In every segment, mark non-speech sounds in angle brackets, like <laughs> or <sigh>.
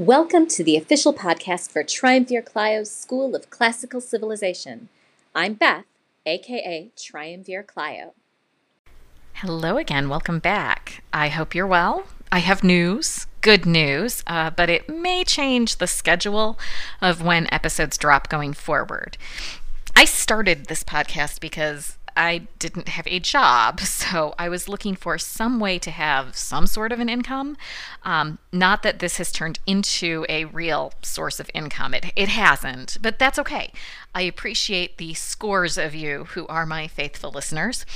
Welcome to the official podcast for Triumvir Clio's School of Classical Civilization. I'm Beth, aka Triumvir Clio. Hello again, welcome back. I hope you're well. I have news, good news, uh, but it may change the schedule of when episodes drop going forward. I started this podcast because I didn't have a job, <laughs> so I was looking for some way to have some sort of an income. Um, not that this has turned into a real source of income, it, it hasn't, but that's okay. I appreciate the scores of you who are my faithful listeners.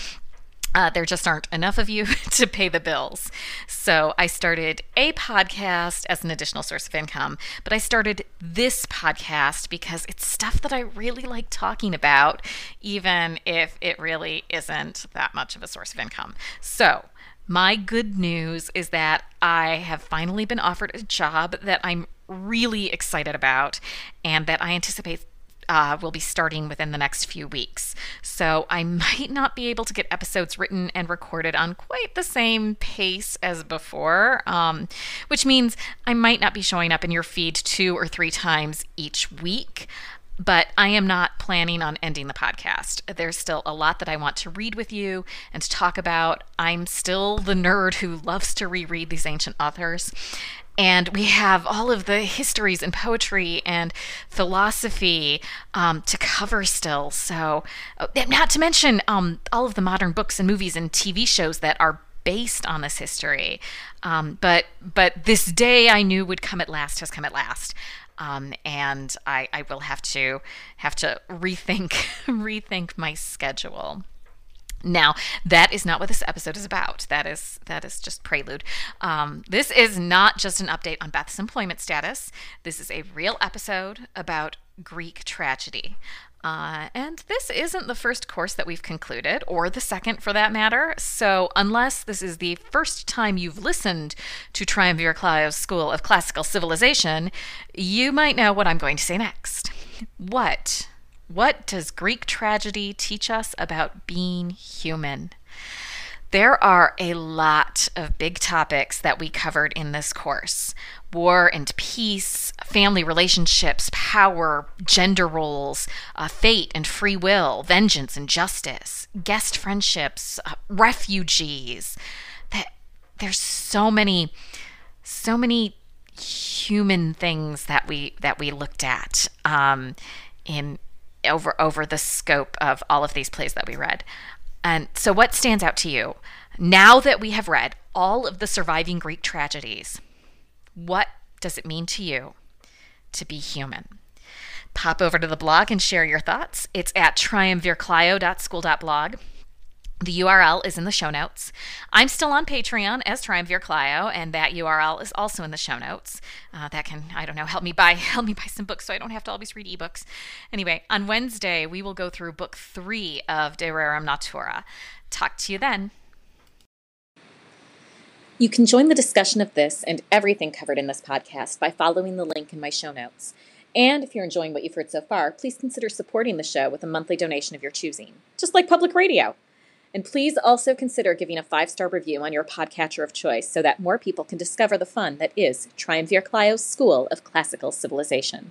Uh, there just aren't enough of you <laughs> to pay the bills. So I started a podcast as an additional source of income, but I started this podcast because it's stuff that I really like talking about, even if it really isn't that much of a source of income. So my good news is that I have finally been offered a job that I'm really excited about and that I anticipate uh, will be starting within the next few weeks. So I <laughs> might not be able to get episodes written and recorded on quite the same pace as before, um, which means I might not be showing up in your feed two or three times each week. But I am not planning on ending the podcast. There's still a lot that I want to read with you and to talk about. I'm still the nerd who loves to reread these ancient authors. And we have all of the histories and poetry and philosophy um, to cover still. So, uh, not to mention um, all of the modern books and movies and TV shows that are based on this history. Um, but but this day I knew would come at last has come at last. Um, and I, I will have to have to rethink <laughs> rethink my schedule. Now, that is not what this episode is about. That is that is just prelude. Um, this is not just an update on Beth's employment status. This is a real episode about Greek tragedy. Uh, and this isn't the first course that we've concluded, or the second for that matter. So, unless this is the first time you've listened to Triumvir Clio's School of Classical Civilization, you might know what I'm going to say next. What what does Greek tragedy teach us about being human? There are a lot of big topics that we covered in this course war and peace, family relationships, power, gender roles, uh, fate and free will, vengeance and justice, guest friendships, uh, refugees. That there's so many, so many human things that we that we looked at um, in over over the scope of all of these plays that we read. And so what stands out to you now that we have read all of the surviving Greek tragedies? What does it mean to you to be human? Pop over to the blog and share your thoughts. It's at triumvirclio.school.blog. The URL is in the show notes. I'm still on Patreon as Triumvir Clio, and that URL is also in the show notes. Uh, that can, I don't know, help me buy <laughs> help me buy some books so I don't have to always read ebooks. Anyway, on Wednesday we will go through book three of De Rerum Natura. Talk to you then. You can join the discussion of this and everything covered in this podcast by following the link in my show notes. And if you're enjoying what you've heard so far, please consider supporting the show with a monthly donation of your choosing, just like public radio. And please also consider giving a five star review on your podcatcher of choice so that more people can discover the fun that is Triumvir Clio's School of Classical Civilization.